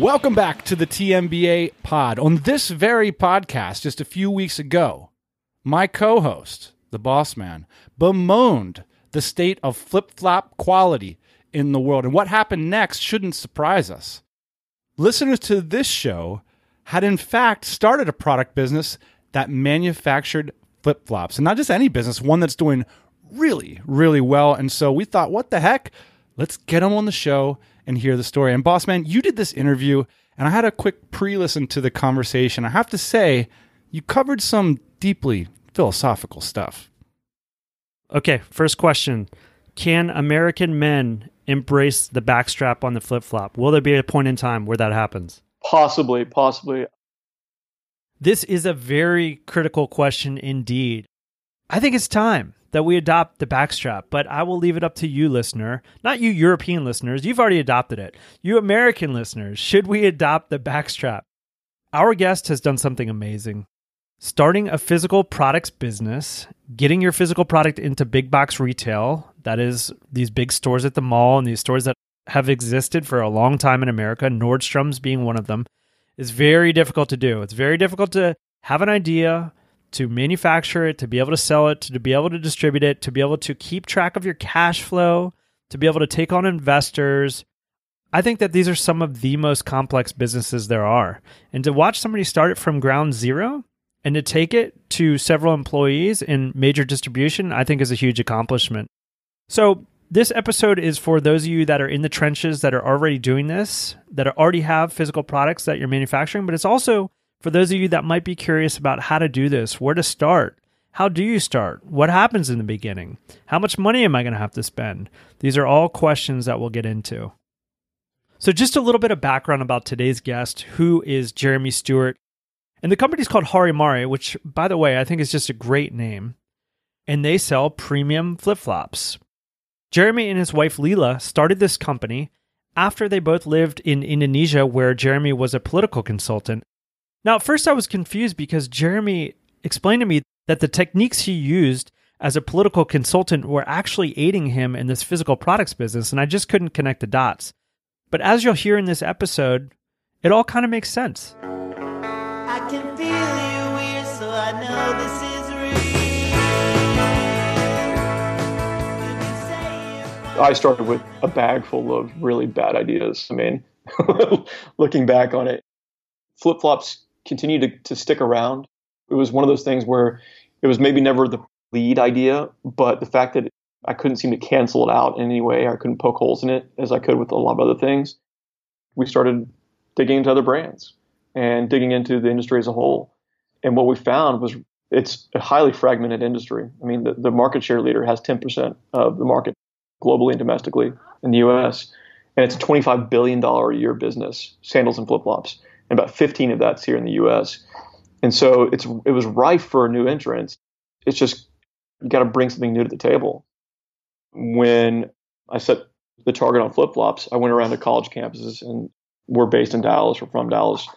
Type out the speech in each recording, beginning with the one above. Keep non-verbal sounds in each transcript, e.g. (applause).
Welcome back to the TMBA pod. On this very podcast, just a few weeks ago, my co host, the boss man, bemoaned the state of flip flop quality in the world. And what happened next shouldn't surprise us. Listeners to this show had, in fact, started a product business that manufactured flip flops. And not just any business, one that's doing really, really well. And so we thought, what the heck? Let's get them on the show and hear the story. And boss man, you did this interview, and I had a quick pre listen to the conversation. I have to say, you covered some deeply philosophical stuff. Okay, first question Can American men embrace the backstrap on the flip flop? Will there be a point in time where that happens? Possibly, possibly. This is a very critical question indeed. I think it's time that we adopt the backstrap, but I will leave it up to you, listener. Not you, European listeners. You've already adopted it. You, American listeners, should we adopt the backstrap? Our guest has done something amazing. Starting a physical products business, getting your physical product into big box retail, that is, these big stores at the mall and these stores that have existed for a long time in America, Nordstrom's being one of them, is very difficult to do. It's very difficult to have an idea, to manufacture it, to be able to sell it, to be able to distribute it, to be able to keep track of your cash flow, to be able to take on investors. I think that these are some of the most complex businesses there are. And to watch somebody start it from ground zero and to take it to several employees in major distribution, I think is a huge accomplishment. So, this episode is for those of you that are in the trenches that are already doing this, that already have physical products that you're manufacturing, but it's also for those of you that might be curious about how to do this, where to start, how do you start? What happens in the beginning? How much money am I going to have to spend? These are all questions that we'll get into. So, just a little bit of background about today's guest, who is Jeremy Stewart. And the company is called Harimari, which, by the way, I think is just a great name. And they sell premium flip flops. Jeremy and his wife Leela started this company after they both lived in Indonesia, where Jeremy was a political consultant now, at first I was confused because Jeremy explained to me that the techniques he used as a political consultant were actually aiding him in this physical products business, and I just couldn't connect the dots. But as you'll hear in this episode, it all kind of makes sense. I can feel you here, so I know this is real. I started with a bag full of really bad ideas. I mean, (laughs) looking back on it, flip flops continue to, to stick around. It was one of those things where it was maybe never the lead idea, but the fact that I couldn't seem to cancel it out in any way, I couldn't poke holes in it as I could with a lot of other things. We started digging into other brands and digging into the industry as a whole. And what we found was it's a highly fragmented industry. I mean, the, the market share leader has 10% of the market globally and domestically in the US. And it's a $25 billion a year business, sandals and flip flops and about 15 of that's here in the U.S. And so it's it was rife for a new entrants. It's just you got to bring something new to the table. When I set the target on flip flops, I went around to college campuses, and we're based in Dallas. We're from Dallas,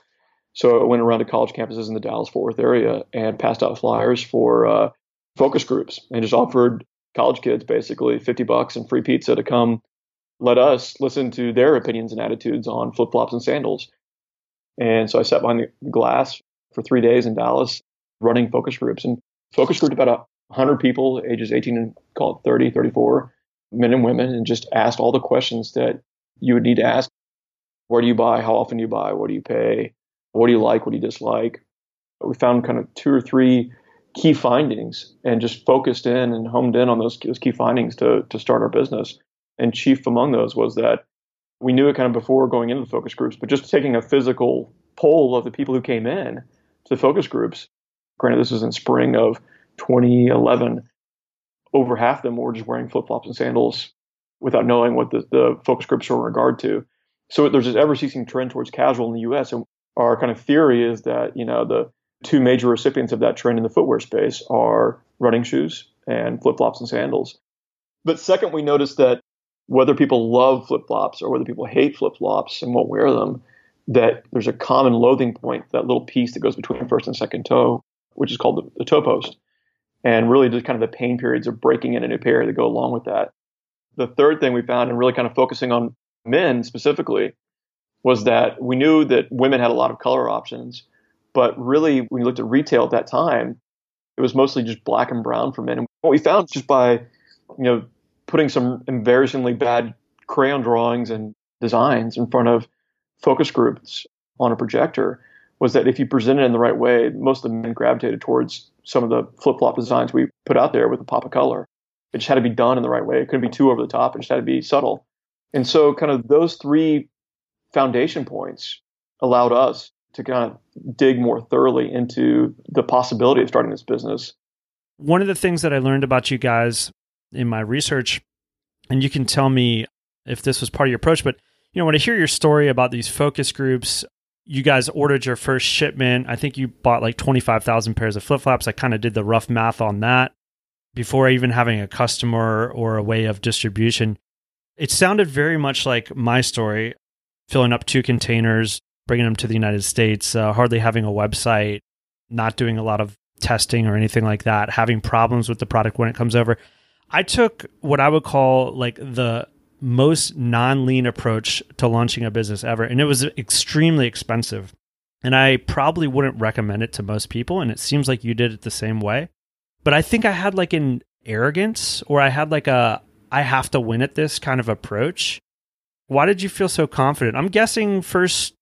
so I went around to college campuses in the Dallas Fort Worth area and passed out flyers for uh, focus groups and just offered college kids basically 50 bucks and free pizza to come let us listen to their opinions and attitudes on flip flops and sandals. And so I sat behind the glass for three days in Dallas running focus groups and focus groups about 100 people, ages 18 and call it 30, 34, men and women, and just asked all the questions that you would need to ask. Where do you buy? How often do you buy? What do you pay? What do you like? What do you dislike? We found kind of two or three key findings and just focused in and homed in on those, those key findings to, to start our business. And chief among those was that we knew it kind of before going into the focus groups, but just taking a physical poll of the people who came in to the focus groups, granted this was in spring of 2011, over half of them were just wearing flip flops and sandals without knowing what the, the focus groups were in regard to. So there's this ever ceasing trend towards casual in the US. And our kind of theory is that, you know, the two major recipients of that trend in the footwear space are running shoes and flip flops and sandals. But second, we noticed that whether people love flip flops or whether people hate flip flops and won't wear them, that there's a common loathing point, that little piece that goes between first and second toe, which is called the, the toe post. And really just kind of the pain periods of breaking in a new pair that go along with that. The third thing we found, and really kind of focusing on men specifically, was that we knew that women had a lot of color options, but really when you looked at retail at that time, it was mostly just black and brown for men. And what we found just by, you know, putting some embarrassingly bad crayon drawings and designs in front of focus groups on a projector was that if you presented it in the right way, most of the men gravitated towards some of the flip flop designs we put out there with a pop of color. It just had to be done in the right way. It couldn't be too over the top. It just had to be subtle. And so, kind of those three foundation points allowed us to kind of dig more thoroughly into the possibility of starting this business. One of the things that I learned about you guys in my research, and you can tell me if this was part of your approach, but you know, when I hear your story about these focus groups, you guys ordered your first shipment. I think you bought like 25,000 pairs of flip flops. I kind of did the rough math on that before even having a customer or a way of distribution. It sounded very much like my story, filling up two containers, bringing them to the United States, uh, hardly having a website, not doing a lot of testing or anything like that, having problems with the product when it comes over. I took what I would call like the most non lean approach to launching a business ever. And it was extremely expensive. And I probably wouldn't recommend it to most people. And it seems like you did it the same way. But I think I had like an arrogance or I had like a I have to win at this kind of approach. Why did you feel so confident? I'm guessing first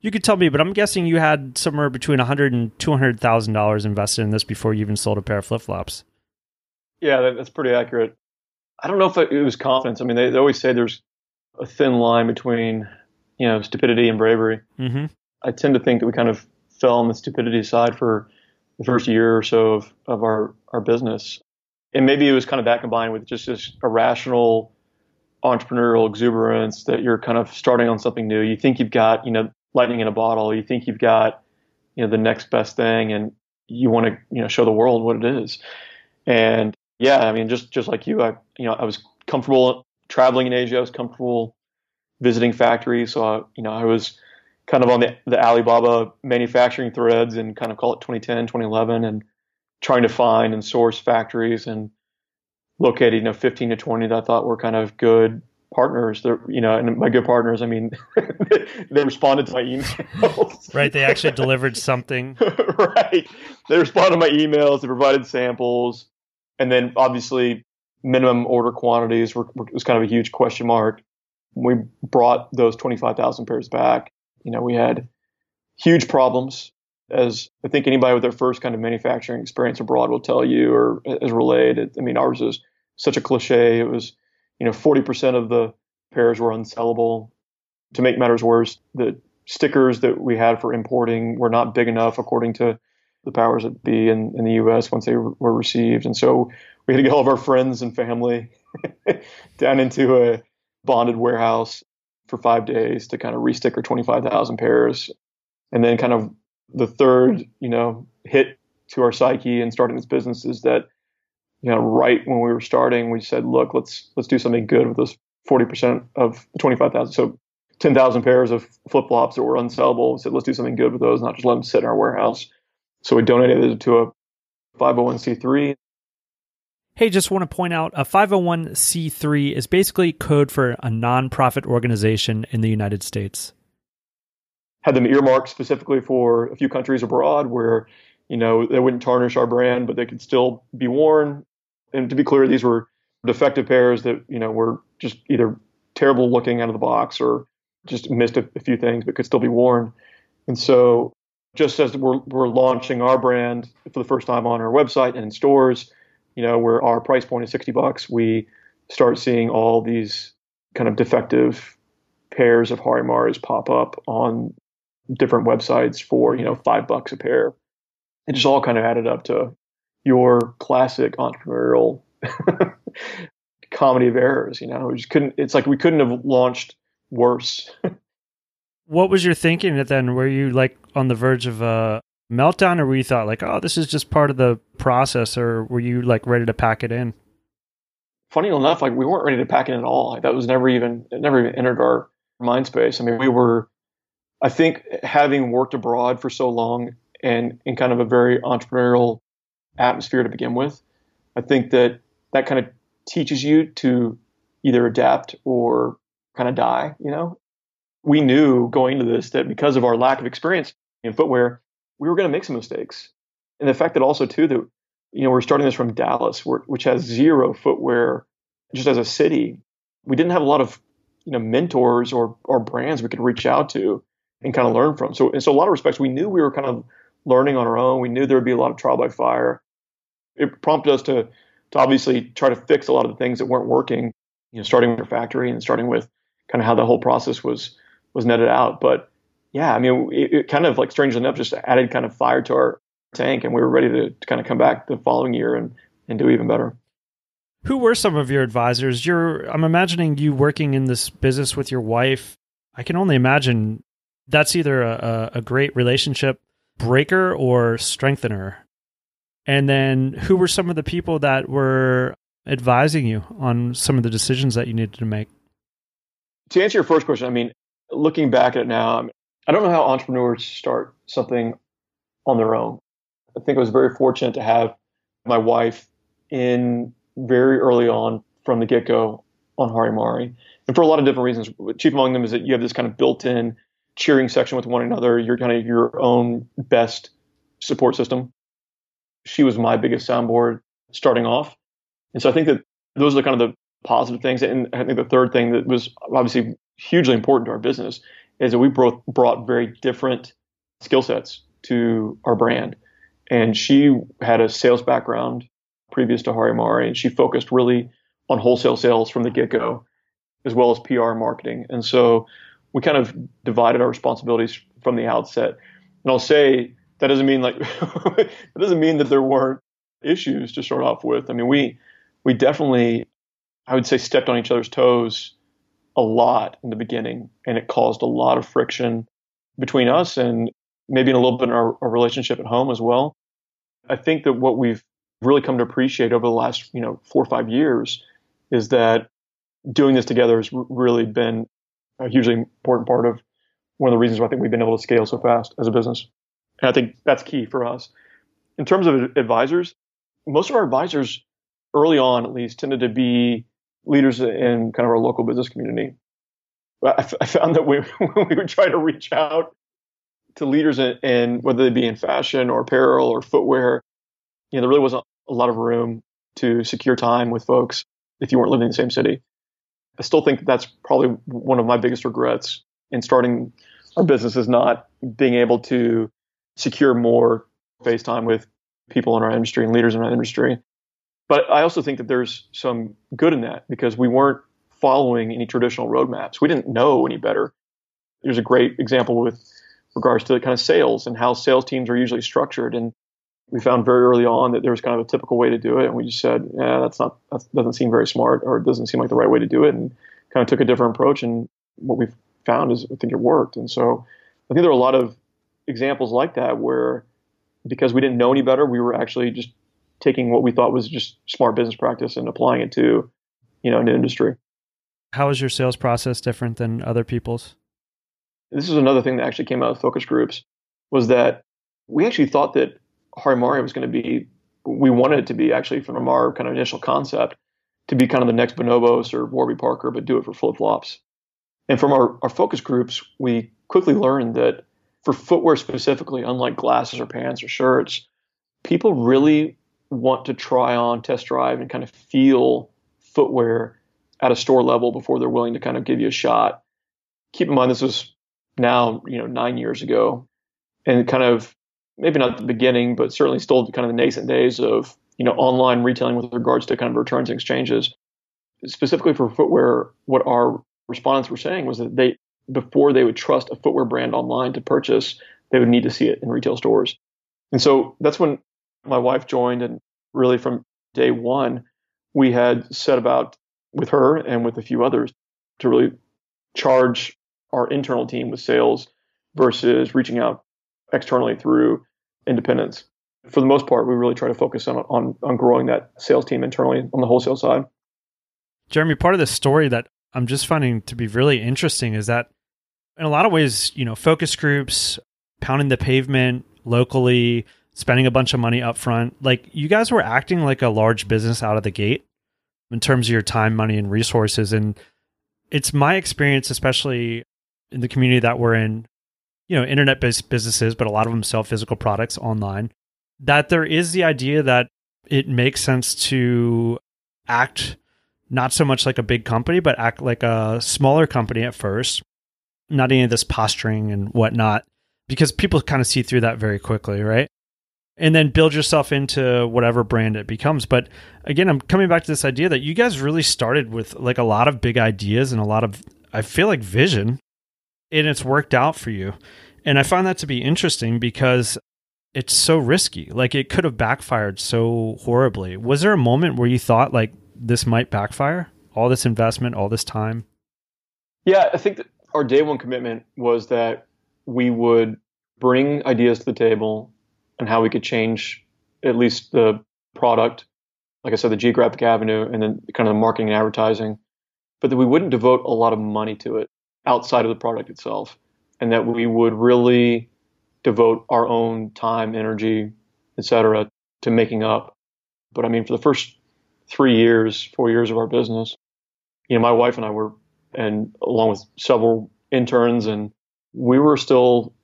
you could tell me, but I'm guessing you had somewhere between a hundred and two hundred thousand dollars invested in this before you even sold a pair of flip flops. Yeah, that's pretty accurate. I don't know if it was confidence. I mean, they, they always say there's a thin line between, you know, stupidity and bravery. Mm-hmm. I tend to think that we kind of fell on the stupidity side for the first year or so of, of our, our business. And maybe it was kind of that combined with just this irrational entrepreneurial exuberance that you're kind of starting on something new. You think you've got, you know, lightning in a bottle. You think you've got, you know, the next best thing and you want to, you know, show the world what it is. And yeah, I mean, just just like you, I you know I was comfortable traveling in Asia. I was comfortable visiting factories. So I, you know I was kind of on the, the Alibaba manufacturing threads and kind of call it 2010, 2011, and trying to find and source factories and located you know 15 to 20 that I thought were kind of good partners. They're, you know, and by good partners, I mean (laughs) they responded to my emails. (laughs) Right, they actually delivered something. (laughs) right, they responded to my emails. They provided samples and then obviously minimum order quantities were, were, was kind of a huge question mark. We brought those 25,000 pairs back. You know, we had huge problems as I think anybody with their first kind of manufacturing experience abroad will tell you or is relayed. I mean, ours is such a cliche. It was, you know, 40% of the pairs were unsellable. To make matters worse, the stickers that we had for importing were not big enough according to the powers that be in, in the U.S. once they were received. And so we had to get all of our friends and family (laughs) down into a bonded warehouse for five days to kind of resticker 25,000 pairs. And then kind of the third, you know, hit to our psyche and starting this business is that, you know, right when we were starting, we said, look, let's let's do something good with those 40% of 25,000. So 10,000 pairs of flip flops that were unsellable. We said, let's do something good with those, not just let them sit in our warehouse. So we donated it to a 501c3. Hey, just want to point out a 501c3 is basically code for a nonprofit organization in the United States. Had them earmarked specifically for a few countries abroad where, you know, they wouldn't tarnish our brand, but they could still be worn. And to be clear, these were defective pairs that, you know, were just either terrible looking out of the box or just missed a, a few things, but could still be worn. And so just as we're, we're launching our brand for the first time on our website and in stores, you know, where our price point is 60 bucks, we start seeing all these kind of defective pairs of Harimaris pop up on different websites for, you know, five bucks a pair. It just all kind of added up to your classic entrepreneurial (laughs) comedy of errors, you know, we just couldn't, it's like we couldn't have launched worse. (laughs) What was your thinking then? Were you like on the verge of a meltdown, or were you thought like, oh, this is just part of the process, or were you like ready to pack it in? Funny enough, like we weren't ready to pack it in at all. Like, that was never even it never even entered our mind space. I mean, we were, I think, having worked abroad for so long and in kind of a very entrepreneurial atmosphere to begin with, I think that that kind of teaches you to either adapt or kind of die, you know? We knew going into this that because of our lack of experience in footwear, we were going to make some mistakes. And the fact that also, too, that, you know, we're starting this from Dallas, which has zero footwear just as a city. We didn't have a lot of, you know, mentors or, or brands we could reach out to and kind of learn from. So, in so a lot of respects, we knew we were kind of learning on our own. We knew there would be a lot of trial by fire. It prompted us to, to obviously try to fix a lot of the things that weren't working, you know, starting with our factory and starting with kind of how the whole process was was netted out. But yeah, I mean, it, it kind of like strangely enough just added kind of fire to our tank, and we were ready to, to kind of come back the following year and and do even better. Who were some of your advisors? You're I'm imagining you working in this business with your wife. I can only imagine that's either a, a great relationship breaker or strengthener. And then who were some of the people that were advising you on some of the decisions that you needed to make? To answer your first question, I mean, looking back at it now, I don't know how entrepreneurs start something on their own. I think I was very fortunate to have my wife in very early on from the get go on Harimari. And for a lot of different reasons. Chief among them is that you have this kind of built in cheering section with one another. You're kind of your own best support system. She was my biggest soundboard starting off. And so I think that those are kind of the positive things. And I think the third thing that was obviously hugely important to our business is that we both brought very different skill sets to our brand. And she had a sales background previous to Harimari, and she focused really on wholesale sales from the get go, as well as PR marketing. And so we kind of divided our responsibilities from the outset. And I'll say that doesn't mean like (laughs) that doesn't mean that there weren't issues to start off with. I mean, we we definitely I would say stepped on each other's toes a lot in the beginning, and it caused a lot of friction between us and maybe in a little bit in our, our relationship at home as well. I think that what we've really come to appreciate over the last you know four or five years is that doing this together has really been a hugely important part of one of the reasons why I think we've been able to scale so fast as a business. And I think that's key for us. In terms of advisors, most of our advisors early on, at least, tended to be leaders in kind of our local business community. I, found that when, (laughs) when we would try to reach out to leaders in, in, whether they be in fashion or apparel or footwear, you know, there really wasn't a lot of room to secure time with folks if you weren't living in the same city. I still think that's probably one of my biggest regrets in starting our business is not being able to secure more face time with people in our industry and leaders in our industry. But I also think that there's some good in that because we weren't following any traditional roadmaps. We didn't know any better. There's a great example with regards to the kind of sales and how sales teams are usually structured. And we found very early on that there was kind of a typical way to do it, and we just said, "Yeah, that's not that doesn't seem very smart, or it doesn't seem like the right way to do it," and kind of took a different approach. And what we've found is I think it worked. And so I think there are a lot of examples like that where because we didn't know any better, we were actually just taking what we thought was just smart business practice and applying it to you know an industry. How is your sales process different than other people's? This is another thing that actually came out of focus groups was that we actually thought that Harimari was going to be, we wanted it to be actually from our kind of initial concept to be kind of the next Bonobos or Warby Parker, but do it for flip flops. And from our, our focus groups, we quickly learned that for footwear specifically, unlike glasses or pants or shirts, people really want to try on, test drive, and kind of feel footwear at a store level before they're willing to kind of give you a shot. Keep in mind, this was now, you know, nine years ago. And kind of maybe not the beginning, but certainly still kind of the nascent days of you know online retailing with regards to kind of returns and exchanges. Specifically for footwear, what our respondents were saying was that they before they would trust a footwear brand online to purchase, they would need to see it in retail stores. And so that's when my wife joined, and really from day one, we had set about with her and with a few others to really charge our internal team with sales versus reaching out externally through independents. For the most part, we really try to focus on, on, on growing that sales team internally on the wholesale side. Jeremy, part of the story that I'm just finding to be really interesting is that in a lot of ways, you know, focus groups, pounding the pavement locally, spending a bunch of money up front, like you guys were acting like a large business out of the gate in terms of your time, money, and resources. And it's my experience, especially in the community that we're in, you know, internet based businesses, but a lot of them sell physical products online, that there is the idea that it makes sense to act not so much like a big company, but act like a smaller company at first, not any of this posturing and whatnot, because people kind of see through that very quickly, right? And then build yourself into whatever brand it becomes. But again, I'm coming back to this idea that you guys really started with like a lot of big ideas and a lot of, I feel like, vision, and it's worked out for you. And I find that to be interesting because it's so risky. Like it could have backfired so horribly. Was there a moment where you thought, like, this might backfire? All this investment, all this time? Yeah, I think our day one commitment was that we would bring ideas to the table and how we could change at least the product, like I said, the geographic avenue, and then kind of the marketing and advertising, but that we wouldn't devote a lot of money to it outside of the product itself, and that we would really devote our own time, energy, etc., to making up. But I mean, for the first three years, four years of our business, you know, my wife and I were, and along with several interns, and we were still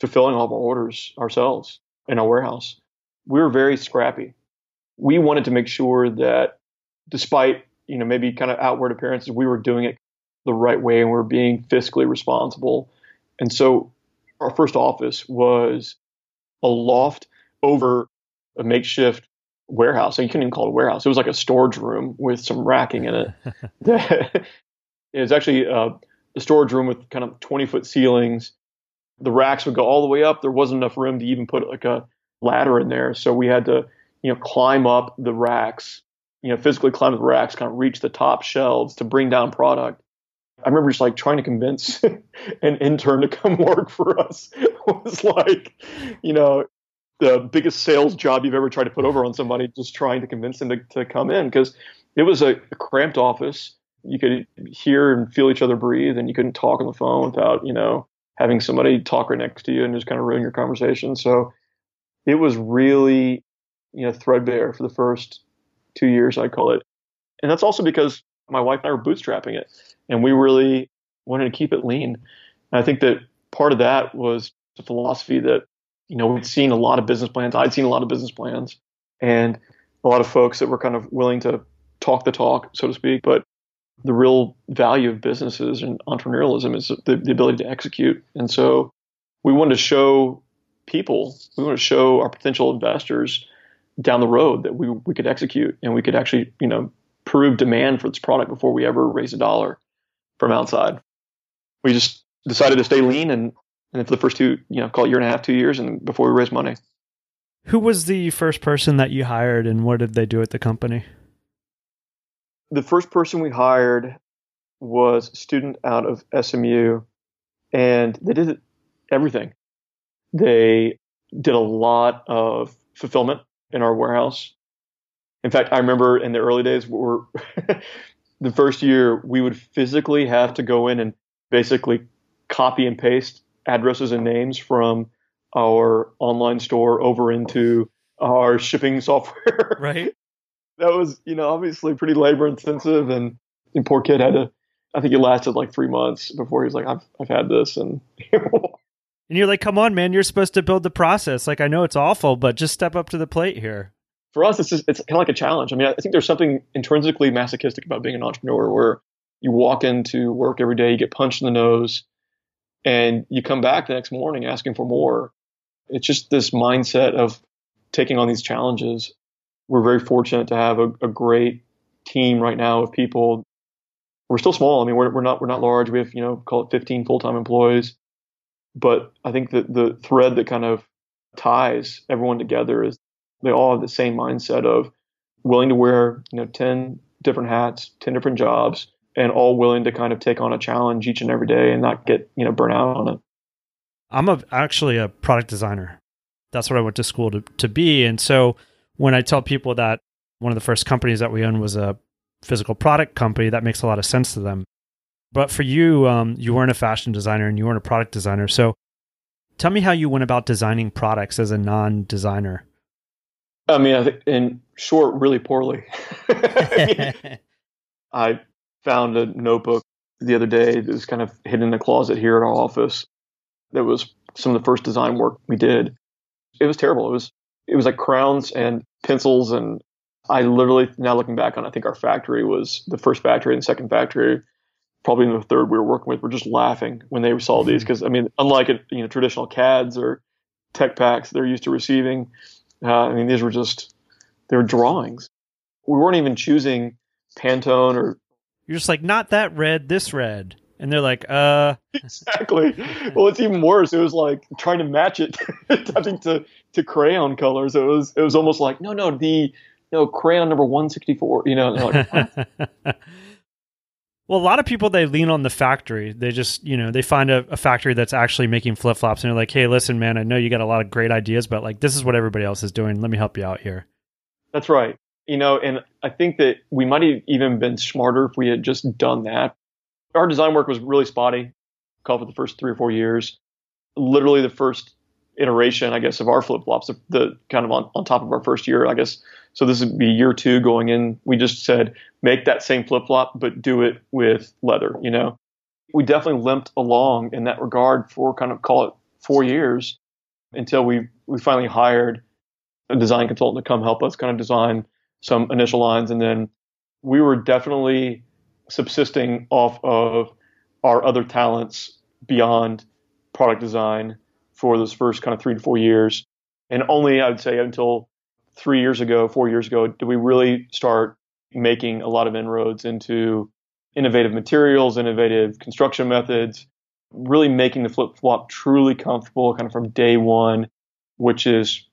fulfilling all of our orders ourselves in our warehouse. We were very scrappy. We wanted to make sure that despite, you know, maybe kind of outward appearances, we were doing it the right way and we we're being fiscally responsible. And so our first office was a loft over a makeshift warehouse. You couldn't even call it a warehouse. It was like a storage room with some racking in it. (laughs) (laughs) it was actually uh, a storage room with kind of 20 foot ceilings. The racks would go all the way up. There wasn't enough room to even put like a ladder in there. So we had to, you know, climb up the racks, you know, physically climb the racks, kind of reach the top shelves to bring down product. I remember just like trying to convince (laughs) an intern to come (laughs) work for us. (laughs) Was like, you know, the biggest sales job you've ever tried to put over on somebody, just trying to convince them to, to come in because it was a, a, cramped office. You could hear and feel each other breathe, and you couldn't talk on the phone without, you know, having somebody talk right next to you and just kind of ruin your conversation. So it was really, you know, threadbare for the first two years, I call it. And that's also because my wife and I were bootstrapping it, and we really wanted to keep it lean. And I think that part of that was the philosophy that you know, we'd seen a lot of business plans. I'd seen a lot of business plans and a lot of folks that were kind of willing to talk the talk, so to speak. But the real value of businesses and entrepreneurialism is the, the ability to execute. And so we wanted to show people, we want to show our potential investors down the road that we, we could execute and we could actually, you know, prove demand for this product before we ever raise a dollar from outside. We just decided to stay lean and and for the first two, you know, call it year and a half, two years, and before we raised money. Who was the first person that you hired, and what did they do at the company? The first person we hired was a student out of SMU, and they did everything. They did a lot of fulfillment in our warehouse. In fact, I remember in the early days, we (laughs) the first year we would physically have to go in and basically copy and paste addresses and names from our online store over into our shipping (laughs) software. Right. That was, you know, obviously pretty labor intensive and, and poor kid had to I think it lasted like three months before he was like, I've I've had this and (laughs) And you're like, come on, man, you're supposed to build the process. Like I know it's awful, but just step up to the plate here. For us, it's just, it's kind of like a challenge. I mean, I think there's something intrinsically masochistic about being an entrepreneur where you walk into work every day, you get punched in the nose, and you come back the next morning asking for more. It's just this mindset of taking on these challenges. We're very fortunate to have a, a great team right now of people. We're still small. I mean, we're, we're not we're not large. We have you know call it 15 full time employees, but I think that the thread that kind of ties everyone together is they all have the same mindset of willing to wear you know 10 different hats, 10 different jobs, and all willing to kind of take on a challenge each and every day and not get you know burnt out on it. I'm a, actually a product designer. That's what I went to school to, to be. And so when I tell people that one of the first companies that we owned was a physical product company, that makes a lot of sense to them. But for you, um, you weren't a fashion designer and you weren't a product designer. So tell me how you went about designing products as a non designer. I mean, I think in short, really poorly. I, (laughs) mean, (laughs) I found a notebook the other day that was kind of hidden in the closet here at our office. That was some of the first design work we did. It was terrible. It was it was like crowns and pencils and I literally now looking back on I think our factory was the first factory and second factory probably in the third we were working with were just laughing when they saw these because mm-hmm. I mean unlike it, you know traditional CADs or tech packs they're used to receiving uh, I mean these were just they were drawings we weren't even choosing Pantone or you're just like, not that red, this red. And they're like, uh. (laughs) Exactly. well, it's even worse. It was like trying to match it, (laughs) having to, to crayon colors. It was, it was almost like, no, no, the, no, crayon number 164, you know. Like, (laughs) well, a lot of people, they lean on the factory. They just, you know, they find a, a factory that's actually making flip flops and they're like, hey, listen, man, I know you got a lot of great ideas, but like, this is what everybody else is doing. Let me help you out here. That's right you know, and I think that we might have even been smarter if we had just done that. Our design work was really spotty, called for the first three or four years. Literally the first iteration, I guess, of our flip flops, the, the, kind of on, on top of our first year, I guess. So this would be year two going in. We just said, make that same flip flop, but do it with leather, you know? We definitely limped along in that regard for kind of call it four years until we, we finally hired a design consultant to come help us kind of design some initial lines, and then we were definitely subsisting off of our other talents beyond product design for those first kind of three to four years. And only I would say until three years ago, four years ago, did we really start making a lot of inroads into innovative materials, innovative construction methods, really making the flip flop truly comfortable kind of from day one, which is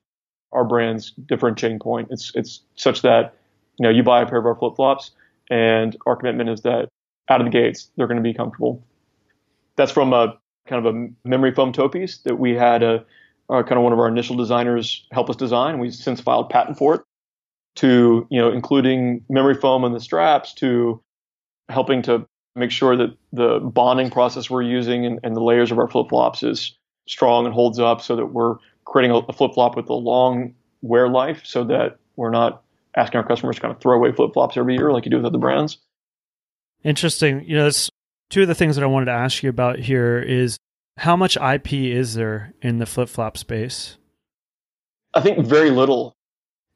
our brand's differentiating point. It's it's such that you know you buy a pair of our flip flops, and our commitment is that out of the gates they're going to be comfortable. That's from a kind of a memory foam toe piece that we had a, a kind of one of our initial designers help us design. We since filed patent for it to you know including memory foam on the straps to helping to make sure that the bonding process we're using and, and the layers of our flip flops is strong and holds up so that we're creating a, flip flop with a long wear life so that we're not asking our customers to kind of throw away flip flops every year like you do with other brands. Interesting. You know, that's two of the things that I wanted to ask you about here is how much IP is there in the flip flop space? I think very little.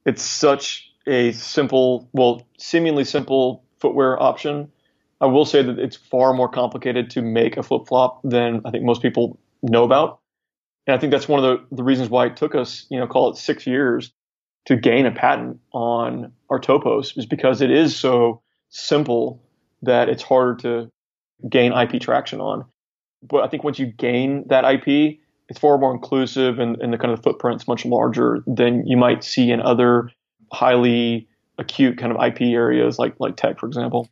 It's such a simple, well, seemingly simple footwear option. I will say that it's far more complicated to make a flip flop than I think most people know about. And I think that's one of the, the reasons why it took us, you know, call it six years to gain a patent on our toe posts is because it is so simple that it's harder to gain IP traction on. But I think once you gain that IP, it's far more inclusive and, and the kind of footprint's much larger than you might see in other highly acute kind of IP areas like like tech, for example.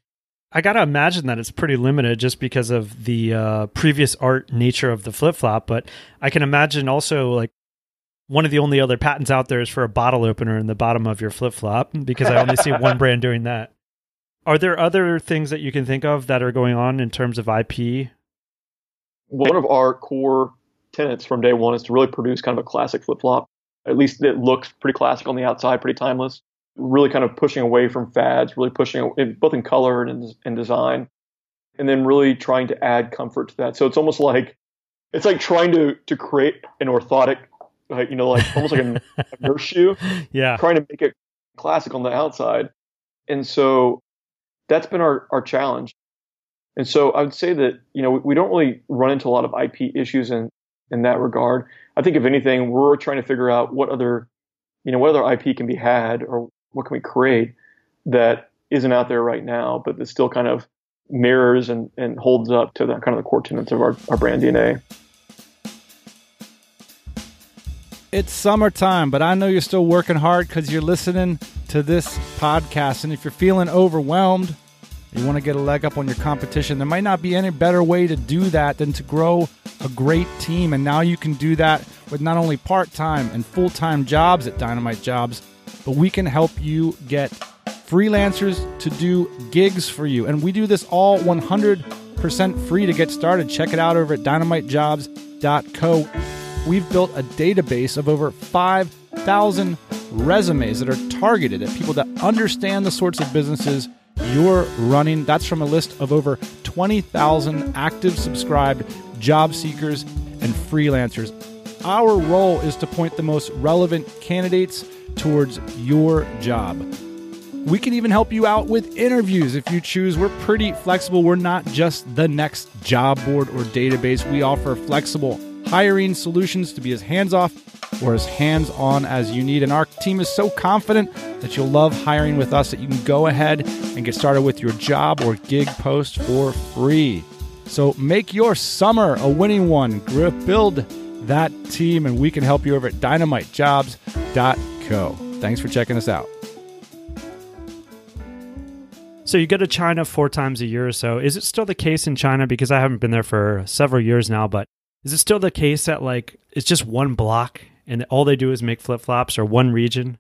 I gotta imagine that it's pretty limited just because of the uh, previous art nature of the flip flop. But I can imagine also like one of the only other patents out there is for a bottle opener in the bottom of your flip flop because I only see one (laughs) brand doing that. Are there other things that you can think of that are going on in terms of IP? One of our core tenets from day one is to really produce kind of a classic flip flop. At least it looks pretty classic on the outside, pretty timeless really kind of pushing away from fads, really pushing both in color and in, design, and then really trying to add comfort to that. So it's almost like it's like trying to to create an orthotic, like, you know, like almost like a, a (laughs) nurse shoe. Yeah, trying to make it classic on the outside, and so that's been our our challenge. And so I would say that you know we, we don't really run into a lot of IP issues in in that regard. I think if anything, we're trying to figure out what other you know what other IP can be had or what can we create that isn't out there right now, but that still kind of mirrors and, and holds up to the kind of the core tenets of our, our brand DNA. It's summertime, but I know you're still working hard because you're listening to this podcast. And if you're feeling overwhelmed, you want to get a leg up on your competition, there might not be any better way to do that than to grow a great team. And now you can do that with not only part time and full time jobs at Dynamite Jobs, but we can help you get freelancers to do gigs for you. And we do this all 100% free to get started. Check it out over at dynamitejobs.co. We've built a database of over 5,000 resumes that are targeted at people that understand the sorts of businesses you're running. That's from a list of over 20,000 active subscribed job seekers and freelancers. Our role is to point the most relevant candidates towards your job. We can even help you out with interviews if you choose. We're pretty flexible. We're not just the next job board or database. We offer flexible hiring solutions to be as hands off or as hands on as you need. And our team is so confident that you'll love hiring with us that you can go ahead and get started with your job or gig post for free. So make your summer a winning one. Build that team, and we can help you over at dynamitejobs.co. Thanks for checking us out. So you go to China four times a year or so. Is it still the case in China? Because I haven't been there for several years now, but is it still the case that like it's just one block and all they do is make flip flops or one region?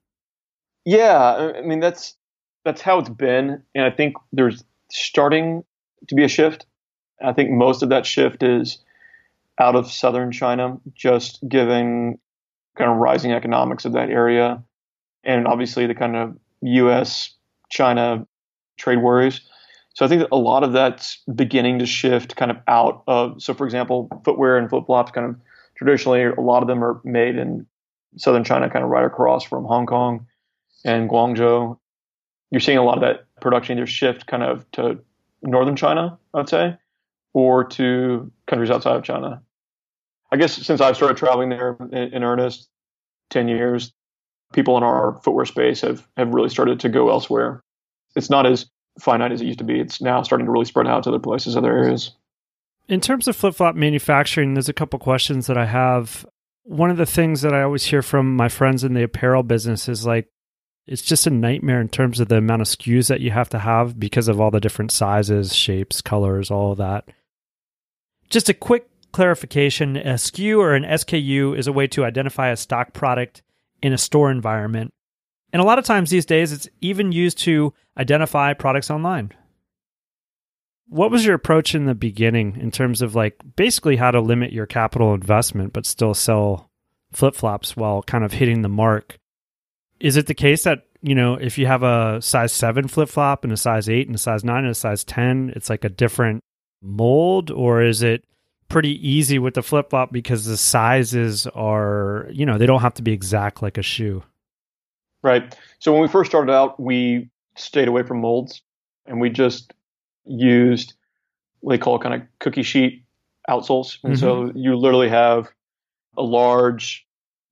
Yeah, I mean that's that's how it's been, and I think there's starting to be a shift. I think most of that shift is out of southern China, just given kind of rising economics of that area, and obviously the kind of U.S. China trade worries. So I think that a lot of that's beginning to shift kind of out of. So for example, footwear and flip flops kind of traditionally a lot of them are made in southern China, kind of right across from Hong Kong and Guangzhou. You're seeing a lot of that production either shift kind of to northern China, I'd say, or to countries outside of China. I guess since I've started traveling there in, earnest, ten years, people in our footwear space have have really started to go elsewhere. It's not as finite as it used to be. It's now starting to really spread out to other places, other areas. In terms of flip flop manufacturing, there's a couple questions that I have. One of the things that I always hear from my friends in the apparel business is like, it's just a nightmare in terms of the amount of SKUs that you have to have because of all the different sizes, shapes, colors, all of that. Just a quick clarification a SKU or an SKU is a way to identify a stock product in a store environment. And a lot of times these days, it's even used to identify products online. What was your approach in the beginning in terms of like basically how to limit your capital investment but still sell flip flops while kind of hitting the mark? Is it the case that, you know, if you have a size seven flip flop and a size eight and a size nine and a size 10, it's like a different mold? Or is it pretty easy with the flip flop because the sizes are, you know, they don't have to be exact like a shoe? Right. So when we first started out, we stayed away from molds and we just used what they call kind of cookie sheet outsoles. And mm-hmm. so you literally have a large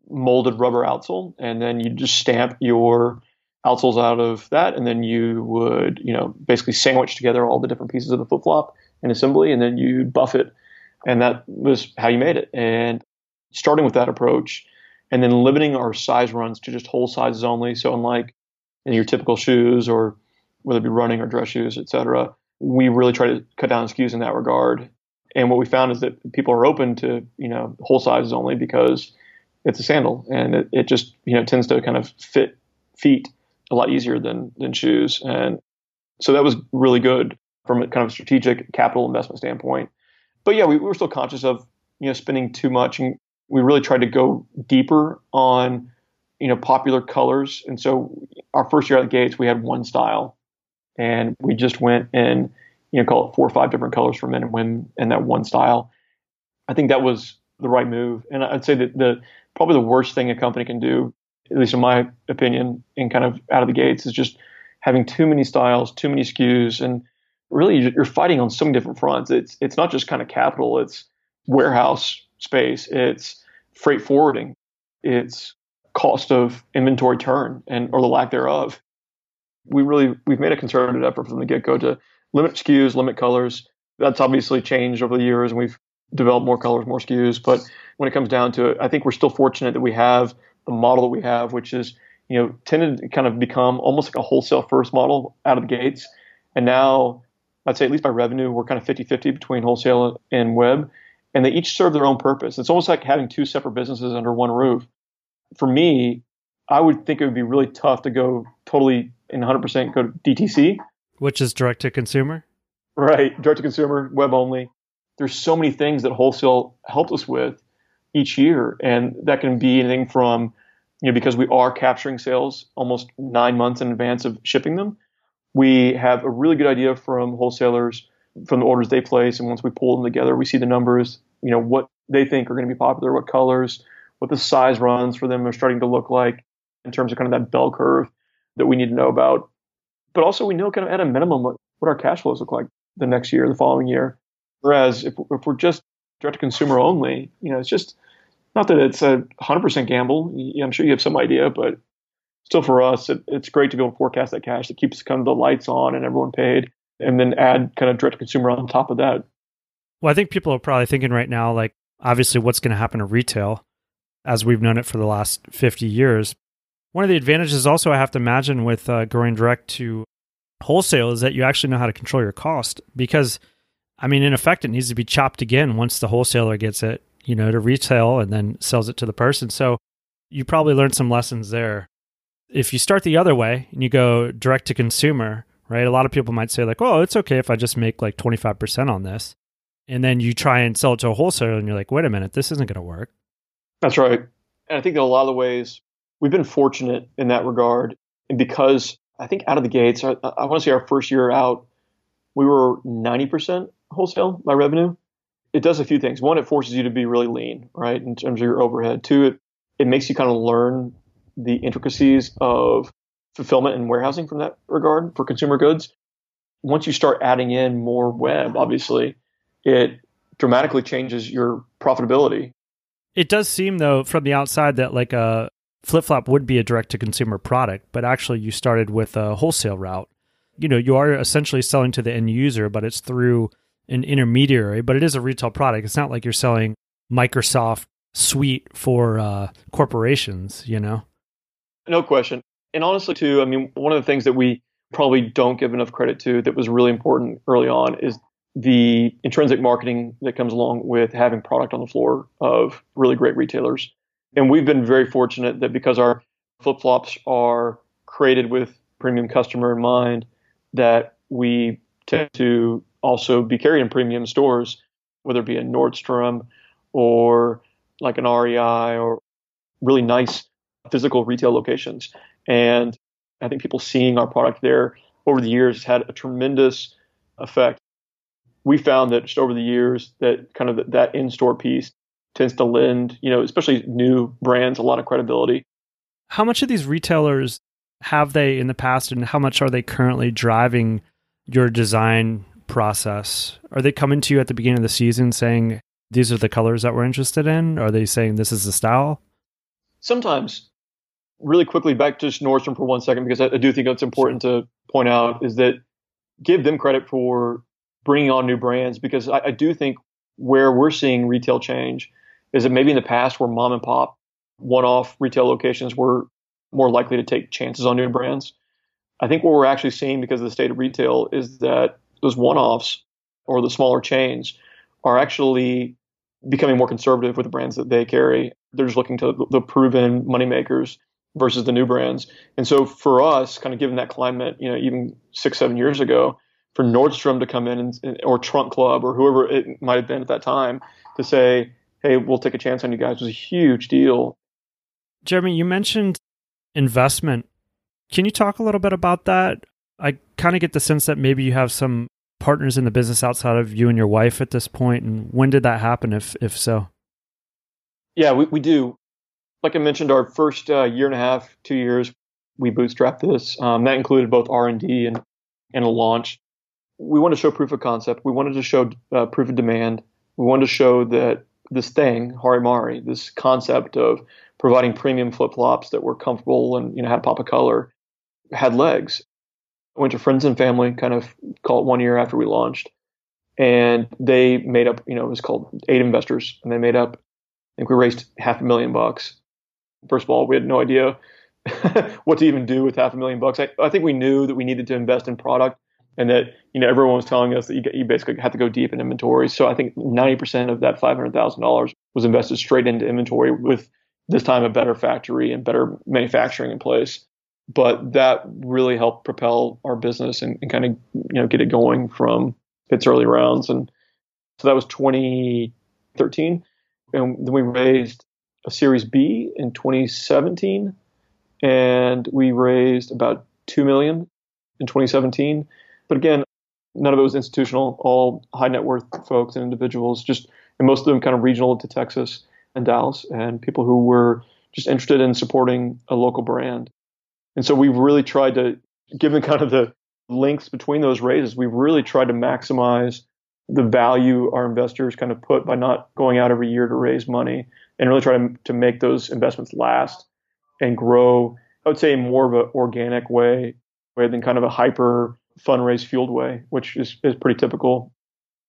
molded rubber outsole, and then you just stamp your outsoles out of that, and then you would, you know, basically sandwich together all the different pieces of the flip flop in assembly, and then you buff it, and that was how you made it. And starting with that approach, and then limiting our size runs to just whole sizes only. So unlike in your typical shoes or whether it be running or dress shoes, et cetera, we really try to cut down SKUs in that regard. And what we found is that people are open to, you know, whole sizes only because it's a sandal and it, it just, you know, tends to kind of fit feet a lot easier than, than shoes. And so that was really good from a kind of strategic capital investment standpoint. But yeah, we, we were still conscious of, you know, spending too much and we really tried to go deeper on, you know, popular colors. And so our first year out the gates, we had one style and we just went and you know call it four or five different colors for men and women in that one style. I think that was the right move, and I'd say that the probably the worst thing a company can do, at least in my opinion, and kind of out of the gates, is just having too many styles, too many SKUs, and really you're fighting on so many different fronts. It's it's not just kind of capital, it's warehouse space, it's freight forwarding, it's cost of inventory turn and or the lack thereof we really we've made a concerted effort from the get go to limit SKUs, limit colors. That's obviously changed over the years, and we've developed more colors, more SKUs. But when it comes down to it, I think we're still fortunate that we have the model that we have, which is you know tended to kind of become almost like a wholesale first model out of the gates, and now I'd say at least by revenue, we're kind of 50 50 between wholesale and web. And they each serve their own purpose. It's almost like having two separate businesses under one roof. For me, I would think it would be really tough to go totally in 100% go to DTC. Which is direct to consumer? Right. Direct to consumer, web only. There's so many things that wholesale helps us with each year. And that can be anything from, you know, because we are capturing sales almost nine months in advance of shipping them. We have a really good idea from wholesalers from the orders they place. And once we pull them together, we see the numbers, you know, what they think are going to be popular, what colors, what the size runs for them are starting to look like in terms of kind of that bell curve that we need to know about. But also, we know kind of at a minimum what, what our cash flows look like the next year, the following year. Whereas if, if we're just direct to consumer only, you know, it's just not that it's a 100% gamble. I'm sure you have some idea, but still for us, it, it's great to be able to forecast that cash that keeps kind of the lights on and everyone paid, and then add kind of direct consumer on top of that. Well, I think people are probably thinking right now, like, obviously, what's going to happen to retail as we've known it for the last 50 years. One of the advantages, also, I have to imagine, with uh, going direct to wholesale is that you actually know how to control your cost because, I mean, in effect, it needs to be chopped again once the wholesaler gets it, you know, to retail and then sells it to the person. So you probably learned some lessons there. If you start the other way and you go direct to consumer, right? A lot of people might say, like, oh, it's okay if I just make like 25% on this. And then you try and sell it to a wholesaler and you're like, wait a minute, this isn't going to work. That's right. And I think in a lot of the ways, we've been fortunate in that regard. And because I think out of the gates, I, I want to say our first year out, we were 90% wholesale by revenue. It does a few things. One, it forces you to be really lean, right, in terms of your overhead. Two, it, it makes you kind of learn the intricacies of fulfillment and warehousing from that regard for consumer goods. Once you start adding in more web, obviously, it dramatically changes your profitability. It does seem, though, from the outside that like a flip flop would be a direct to consumer product, but actually you started with a wholesale route. You know, you are essentially selling to the end user, but it's through an intermediary, but it is a retail product. It's not like you're selling Microsoft Suite for uh, corporations, you know? No question. And honestly, too, I mean, one of the things that we probably don't give enough credit to that was really important early on is the intrinsic marketing that comes along with having product on the floor of really great retailers. And we've been very fortunate that because our flip flops are created with premium customer in mind, that we tend to also be carried in premium stores, whether it be a Nordstrom or like an REI or really nice physical retail locations. And I think people seeing our product there over the years has had a tremendous effect. We found that just over the years that kind of that in-store piece tends to lend, you know, especially new brands, a lot of credibility. How much of these retailers have they in the past, and how much are they currently driving your design process? Are they coming to you at the beginning of the season saying, these are the colors that we're interested in? Are they saying this is the style? Sometimes. Really quickly, back to Nordstrom for one second, because I, I do think it's important to point out is that give them credit for bringing on new brands, because I, I do think where we're seeing retail change is that maybe in the past where mom and pop one-off retail locations were more likely to take chances on new brands. I think what we're actually seeing because of the state of retail is that those one-offs or the smaller chains are actually becoming more conservative with the brands that they carry. They're just looking to the proven moneymakers versus the new brands. And so for us, kind of given that climate, you know, even six, seven years ago, for Nordstrom to come in and, or Trunk Club or whoever it might have been at that time to say, hey, we'll take a chance on you guys was a huge deal. Jeremy, you mentioned investment. Can you talk a little bit about that? I kind of get the sense that maybe you have some partners in the business outside of you and your wife at this point, and when did that happen, if if so? Yeah, we, we do. Like I mentioned, our first uh, year and a half, two years, we bootstrapped this. Um, that included both R and D and and a launch. We wanted to show proof of concept. We wanted to show uh, proof of demand. We wanted to show that this thing, Harimari, this concept of providing premium flip flops that were comfortable and you know had pop of color, had legs. I went to friends and family, kind of call it one year after we launched, and they made up. You know, it was called eight investors, and they made up. I think we raised half a million bucks. First of all, we had no idea (laughs) what to even do with half a million bucks. I, I think we knew that we needed to invest in product and that you know everyone was telling us that you, you basically had to go deep in inventory. So I think 90% of that $500,000 was invested straight into inventory with this time a better factory and better manufacturing in place. But that really helped propel our business and, and kind of you know get it going from its early rounds. And so that was 2013, and then we raised a Series B in 2017, and we raised about two million in 2017. But again, none of it was institutional, all high net worth folks and individuals, just and most of them kind of regional to Texas and Dallas, and people who were just interested in supporting a local brand. And so we've really tried to, given kind of the links between those raises, we've really tried to maximize the value our investors kind of put by not going out every year to raise money and really try to, to make those investments last and grow, I would say, more of an organic way, than kind of a hyper fundraise fueled way, which is, is pretty typical.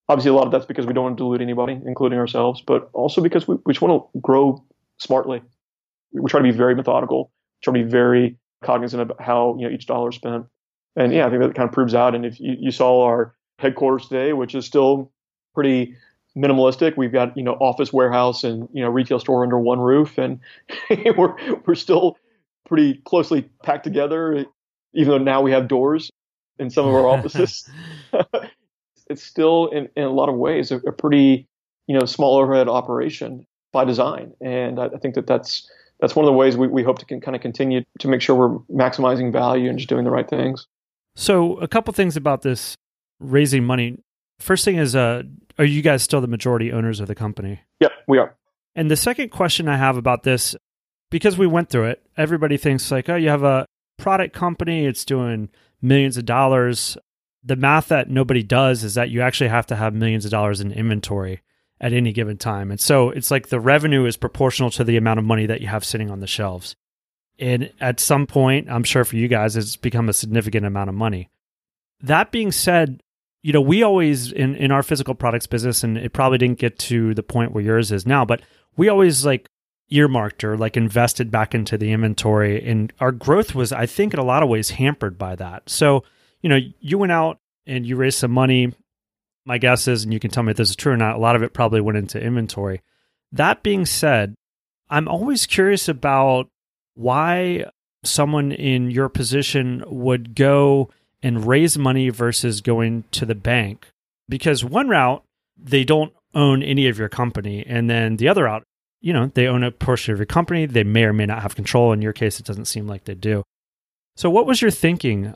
Obviously, a lot of that's because we don't want to dilute anybody, including ourselves, but also because we, we just want to grow smartly. We try to be very methodical, try to be very cognizant of how you know each dollar is spent. And yeah, I think that kind of proves out. And if you, you saw our headquarters today, which is still pretty minimalistic, we've got you know office, warehouse, and you know retail store under one roof, and (laughs) we're we're still pretty closely packed together. Even though now we have doors in some of our offices, (laughs) (laughs) it's still in, in a lot of ways a, a, pretty you know small overhead operation by design. And I, I think that that's that's one of the ways we, we hope to kind of continue to make sure we're maximizing value and just doing the right things. So, a couple things about this raising money. First thing is, uh, are you guys still the majority owners of the company? Yep, we are. And the second question I have about this, because we went through it, everybody thinks like, oh, you have a product company, it's doing millions of dollars. The math that nobody does is that you actually have to have millions of dollars in inventory at any given time. And so it's like the revenue is proportional to the amount of money that you have sitting on the shelves. And at some point, I'm sure for you guys, it's become a significant amount of money. That being said, you know, we always in, in our physical products business, and it probably didn't get to the point where yours is now, but we always like earmarked or like invested back into the inventory. And our growth was, I think, in a lot of ways hampered by that. So, you know, you went out and you raised some money my guess is, and you can tell me if this is true or not, a lot of it probably went into inventory. That being said, I'm always curious about why someone in your position would go and raise money versus going to the bank. Because one route, they don't own any of your company. And then the other route, you know, they own a portion of your company. They may or may not have control. In your case, it doesn't seem like they do. So, what was your thinking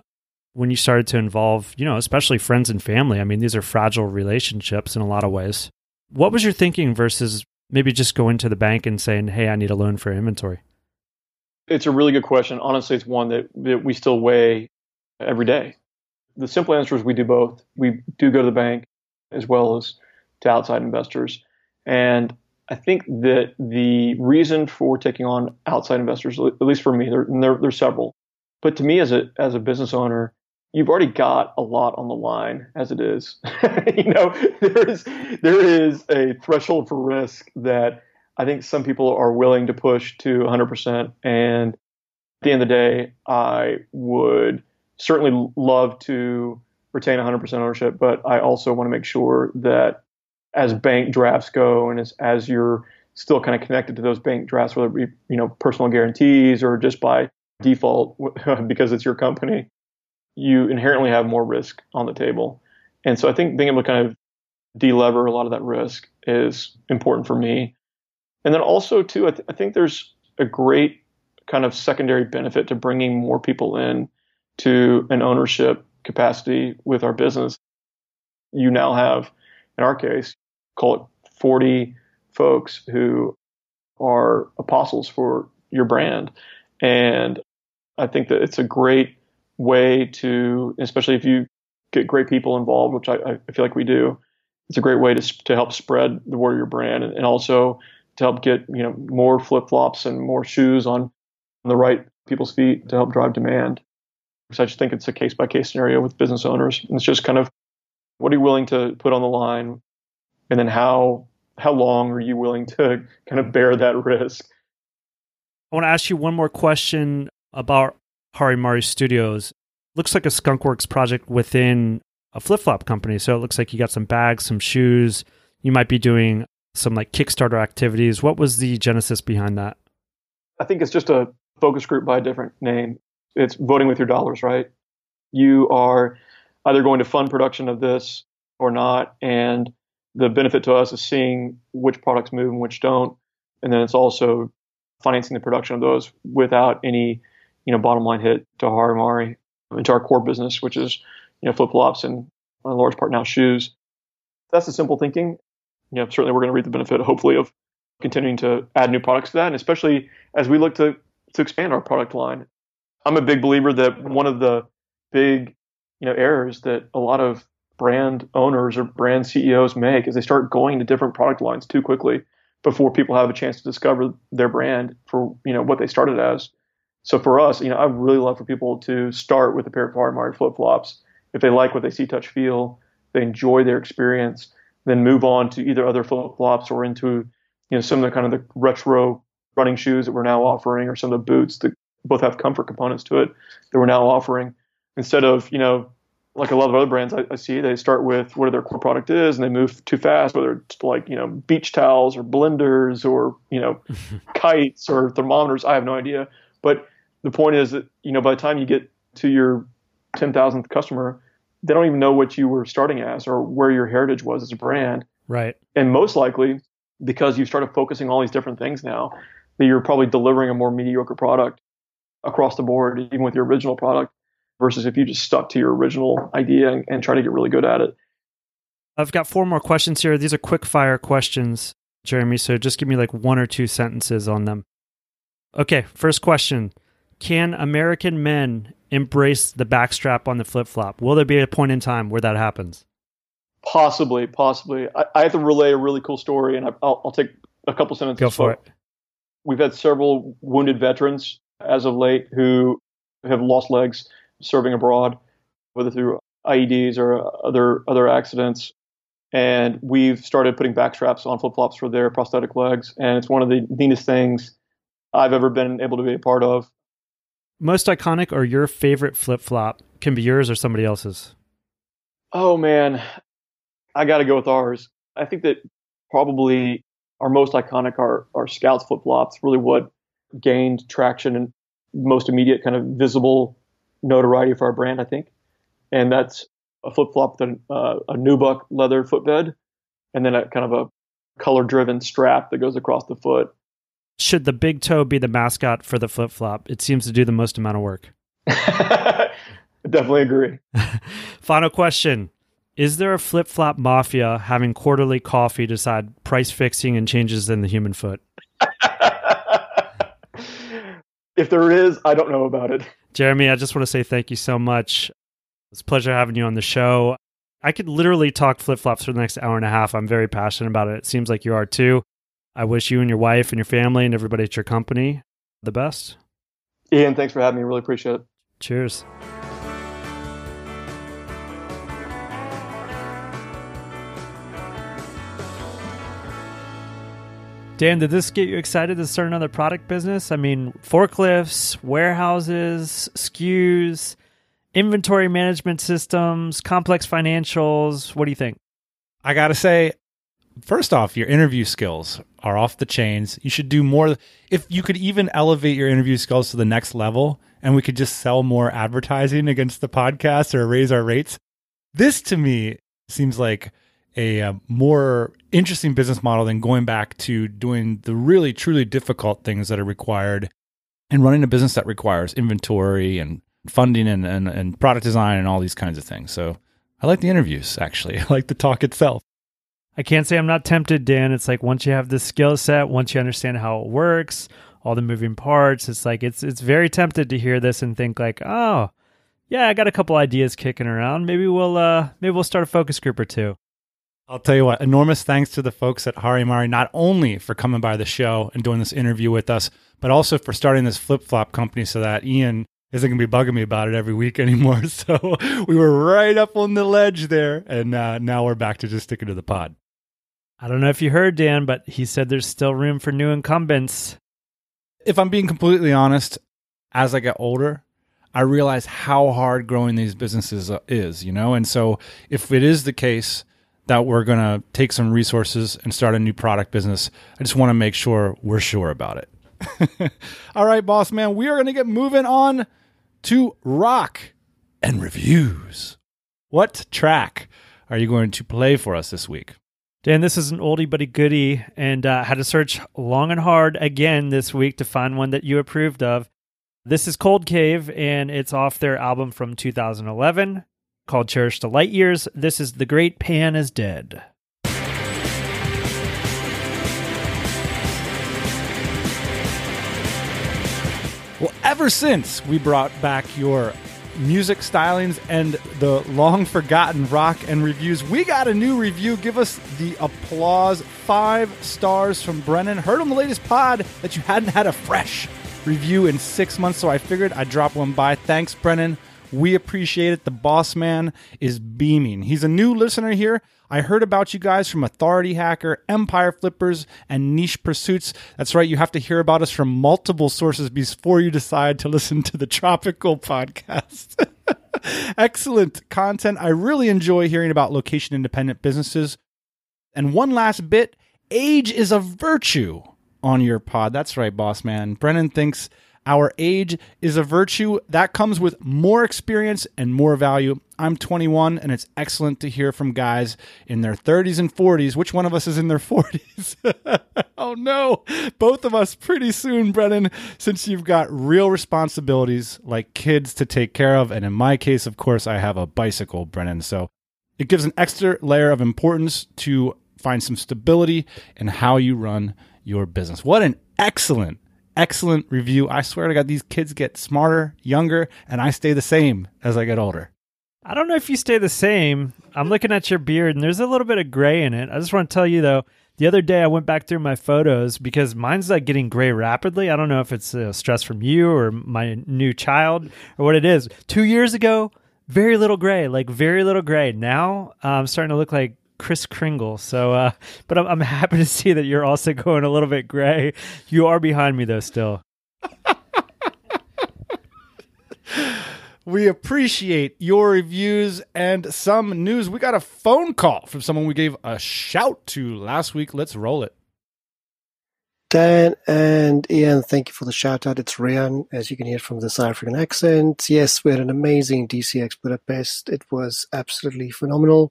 when you started to involve, you know, especially friends and family. I mean, these are fragile relationships in a lot of ways. What was your thinking versus maybe just going to the bank and saying, "Hey, I need a loan for inventory"? It's a really good question. Honestly, it's one that, that we still weigh every day. The simple answer is we do both. We do go to the bank as well as to outside investors. And I think that the reason for taking on outside investors, at least for me, there, there, there's several. But to me, as a as a business owner, you've already got a lot on the line as it is. (laughs) you know, there is there is a threshold for risk that I think some people are willing to push to 100%. And at the end of the day, I would certainly love to retain 100% ownership, but I also want to make sure that as bank drafts go and as, as you're still kind of connected to those bank drafts, whether it be, you know, personal guarantees or just by default (laughs) because it's your company, you inherently have more risk on the table. And so I think being able to kind of delever a lot of that risk is important for me. And then also too, I, th- I think there's a great kind of secondary benefit to bringing more people in to an ownership capacity with our business. You now have, in our case, call it 40 folks who are apostles for your brand. And I think that it's a great way to, especially if you get great people involved, which I, I feel like we do, it's a great way to, to help spread the Warrior brand and, and also to help get, you know, more flip flops and more shoes on the right people's feet to help drive demand. Because I just think it's a case by case scenario with business owners. And it's just kind of what are you willing to put on the line? And then how how long are you willing to kind of bear that risk? I want to ask you one more question about Hari Mari Studios. looks like a skunkworks project within a flip-flop company so it looks like you got some bags some shoes you might be doing some like kickstarter activities what was the genesis behind that I think it's just a focus group by a different name. It's voting with your dollars, right? You are either going to fund production of this or not, and the benefit to us is seeing which products move and which don't, and then it's also financing the production of those without any, you know, bottom line hit to Harimari into our core business, which is, you know, flip flops and in large part now shoes. That's the simple thinking. You know, certainly we're going to reap the benefit, hopefully, of continuing to add new products to that, and especially as we look to to expand our product line. I'm a big believer that one of the big you know errors that a lot of brand owners or brand CEOs make is they start going to different product lines too quickly before people have a chance to discover their brand for you know what they started as. So for us, you know, I really love for people to start with a pair of Harimari flip flops. If they like what they see, touch, feel, they enjoy their experience, then move on to either other flip flops or into you know some of the kind of the retro running shoes that we're now offering, or some of the boots that both have comfort components to it that we're now offering. Instead of you know like a lot of other brands I, I, see, they start with what their core product is, and they move too fast, whether it's like you know beach towels or blenders or you know (laughs) kites or thermometers. I have no idea, but the point is that you know by the time you get to your ten thousandth customer, they don't even know what you were starting as or where your heritage was as a brand. Right. And most likely, because you've started focusing on all these different things now, that you're probably delivering a more mediocre product across the board, even with your original product, versus if you just stuck to your original idea and, and try to get really good at it. I've got four more questions here. These are quick fire questions, Jeremy. So just give me like one or two sentences on them. Okay, first question Can American men embrace the backstrap on the flip flop? Will there be a point in time where that happens? Possibly, possibly. I, I have to relay a really cool story, and I, will I'll take a couple sentences. Go for it. We've had several wounded veterans as of late who have lost legs serving abroad, whether through IEDs or other other accidents. And we've started putting back straps on flip flops for their prosthetic legs, and it's one of the neatest things I've ever been able to be a part of. Most iconic or your favorite flip flop can be yours or somebody else's. Oh man, I got to go with ours. I think that probably our most iconic are our Scouts flip flops. Really, what gained traction and most immediate kind of visible notoriety for our brand, I think. And that's a flip flop with uh, a nubuck leather footbed, and then a kind of a color driven strap that goes across the foot. Should the big toe be the mascot for the flip flop? It seems to do the most amount of work. (laughs) Definitely agree. (laughs) Final question is there a flip flop mafia having quarterly coffee decide price fixing and changes in the human foot? If there is, I don't know about it. (laughs) Jeremy, I just want to say thank you so much. It's a pleasure having you on the show. I could literally talk flip flops for the next hour and a half. I'm very passionate about it. It seems like you are too. I wish you and your wife and your family and everybody at your company the best. Ian, thanks for having me. Really appreciate it. Cheers. Dan, did this get you excited to start another product business? I mean, forklifts, warehouses, SKUs, inventory management systems, complex financials. What do you think? I got to say, first off, your interview skills are off the chains. You should do more. If you could even elevate your interview skills to the next level and we could just sell more advertising against the podcast or raise our rates, this to me seems like a, uh, more interesting business model than going back to doing the really truly difficult things that are required and running a business that requires inventory and funding and, and, and product design and all these kinds of things. So I like the interviews actually. (laughs) I like the talk itself. I can't say I'm not tempted, Dan. It's like once you have the skill set, once you understand how it works, all the moving parts, it's like it's it's very tempted to hear this and think like, oh, yeah, I got a couple ideas kicking around. Maybe we'll uh maybe we'll start a focus group or two. I'll tell you what, enormous thanks to the folks at Hari Harimari, not only for coming by the show and doing this interview with us, but also for starting this flip flop company so that Ian isn't going to be bugging me about it every week (laughs) anymore. So we were right up on the ledge there. And uh, now we're back to just sticking to the pod. I don't know if you heard Dan, but he said there's still room for new incumbents. If I'm being completely honest, as I get older, I realize how hard growing these businesses uh, is, you know? And so if it is the case that we're going to take some resources and start a new product business, I just want to make sure we're sure about it. (laughs) All right, boss man, we are going to get moving on to rock and reviews. What track are you going to play for us this week? Dan, this is an oldie but a goodie, and uh, had to search long and hard again this week to find one that you approved of. This is Cold Cave, and it's off their album from 2011 called Cherish the Light Years. This is The Great Pan is Dead. Well, ever since we brought back your music stylings and the long forgotten rock and reviews, we got a new review. Give us the applause. Five stars from Brennan. Heard on the latest pod that you hadn't had a fresh review in six months, so I figured I'd drop one by. Thanks, Brennan. We appreciate it. The boss man is beaming. He's a new listener here. I heard about you guys from Authority Hacker, Empire Flippers, and Niche Pursuits. That's right, you have to hear about us from multiple sources before you decide to listen to the Tropical podcast. (laughs) Excellent content. I really enjoy hearing about location independent businesses. And one last bit age is a virtue on your pod. That's right, boss man. Brennan thinks our age is a virtue that comes with more experience and more value. I'm 21, and it's excellent to hear from guys in their 30s and 40s. Which one of us is in their (laughs) 40s? (laughs) oh no, both of us pretty soon, Brennan, since you've got real responsibilities like kids to take care of. And in my case, of course, I have a bicycle, Brennan. So it gives an extra layer of importance to find some stability in how you run your business. What an excellent excellent review. I swear to God, these kids get smarter, younger, and I stay the same as I get older. I don't know if you stay the same. I'm looking at your beard and there's a little bit of gray in it. I just want to tell you though, the other day I went back through my photos because mine's like getting gray rapidly. I don't know if it's uh, stress from you or my new child or what it is. Two years ago, very little gray, like very little gray. Now I'm starting to look like Kris Kringle. So, uh, but I'm, I'm happy to see that you're also (laughs) going a little bit gray. You are behind me though, still. we appreciate your reviews and some news. We got a phone call from someone we gave a shout to last week. Let's roll it. Dan and Ian, thank you for the shout out. It's Ryan, as you can hear from the South African accent. Yes, we had an amazing DCX Budapest. It was absolutely phenomenal.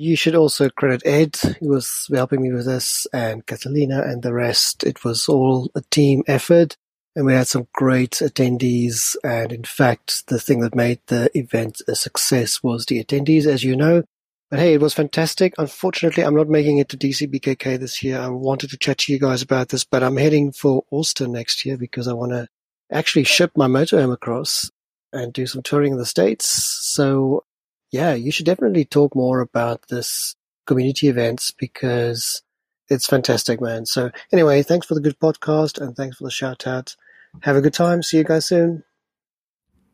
You should also credit Ed, who was helping me with this, and Catalina and the rest. It was all a team effort, and we had some great attendees. And in fact, the thing that made the event a success was the attendees, as you know. But hey, it was fantastic. Unfortunately, I'm not making it to DCBKK this year. I wanted to chat to you guys about this, but I'm heading for Austin next year because I want to actually ship my motorhome across and do some touring in the States. So yeah, you should definitely talk more about this community events because it's fantastic, man. So anyway, thanks for the good podcast and thanks for the shout out. Have a good time. See you guys soon.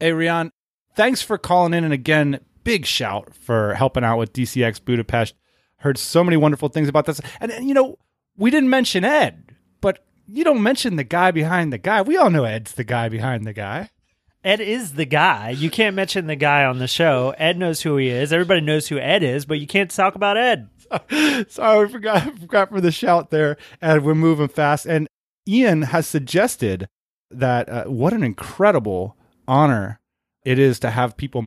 Hey, Rian, thanks for calling in. And again, big shout for helping out with DCX Budapest. Heard so many wonderful things about this. And, and you know, we didn't mention Ed, but you don't mention the guy behind the guy. We all know Ed's the guy behind the guy. Ed is the guy. You can't mention the guy on the show. Ed knows who he is. Everybody knows who Ed is, but you can't talk about Ed. (laughs) Sorry, I forgot, (laughs) forgot for the shout there. And we're moving fast. And Ian has suggested that uh, what an incredible honor it is to have people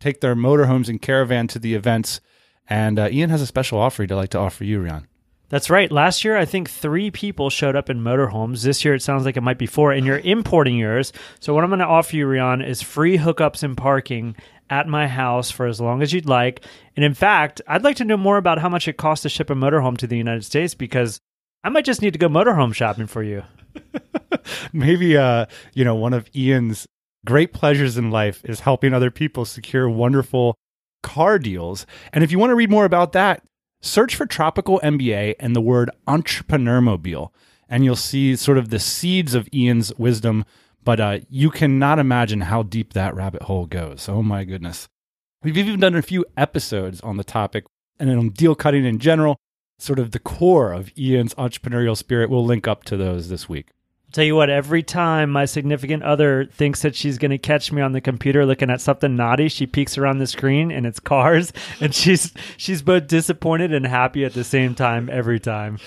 take their motorhomes and caravan to the events. And uh, Ian has a special offer he'd like to offer you, Rian. That's right. Last year, I think three people showed up in motorhomes. This year, it sounds like it might be four, and you're importing yours. So, what I'm going to offer you, Rian, is free hookups and parking at my house for as long as you'd like. And in fact, I'd like to know more about how much it costs to ship a motorhome to the United States because I might just need to go motorhome shopping for you. (laughs) Maybe, uh, you know, one of Ian's great pleasures in life is helping other people secure wonderful car deals. And if you want to read more about that, Search for Tropical MBA and the word entrepreneur mobile, and you'll see sort of the seeds of Ian's wisdom. But uh, you cannot imagine how deep that rabbit hole goes. Oh my goodness. We've even done a few episodes on the topic and on deal cutting in general, sort of the core of Ian's entrepreneurial spirit. We'll link up to those this week. Tell you what, every time my significant other thinks that she's going to catch me on the computer looking at something naughty, she peeks around the screen and it's cars, (laughs) and she's she's both disappointed and happy at the same time every time.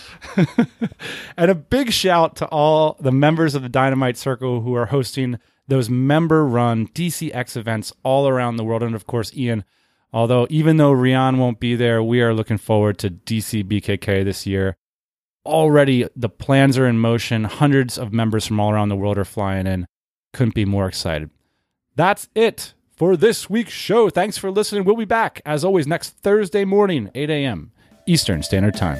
(laughs) and a big shout to all the members of the Dynamite Circle who are hosting those member run DCX events all around the world. And of course, Ian, although even though Rian won't be there, we are looking forward to DC BKK this year already the plans are in motion. Hundreds of members from all around the world are flying in. Couldn't be more excited. That's it for this week's show. Thanks for listening. We'll be back, as always, next Thursday morning, 8 a.m. Eastern Standard Time.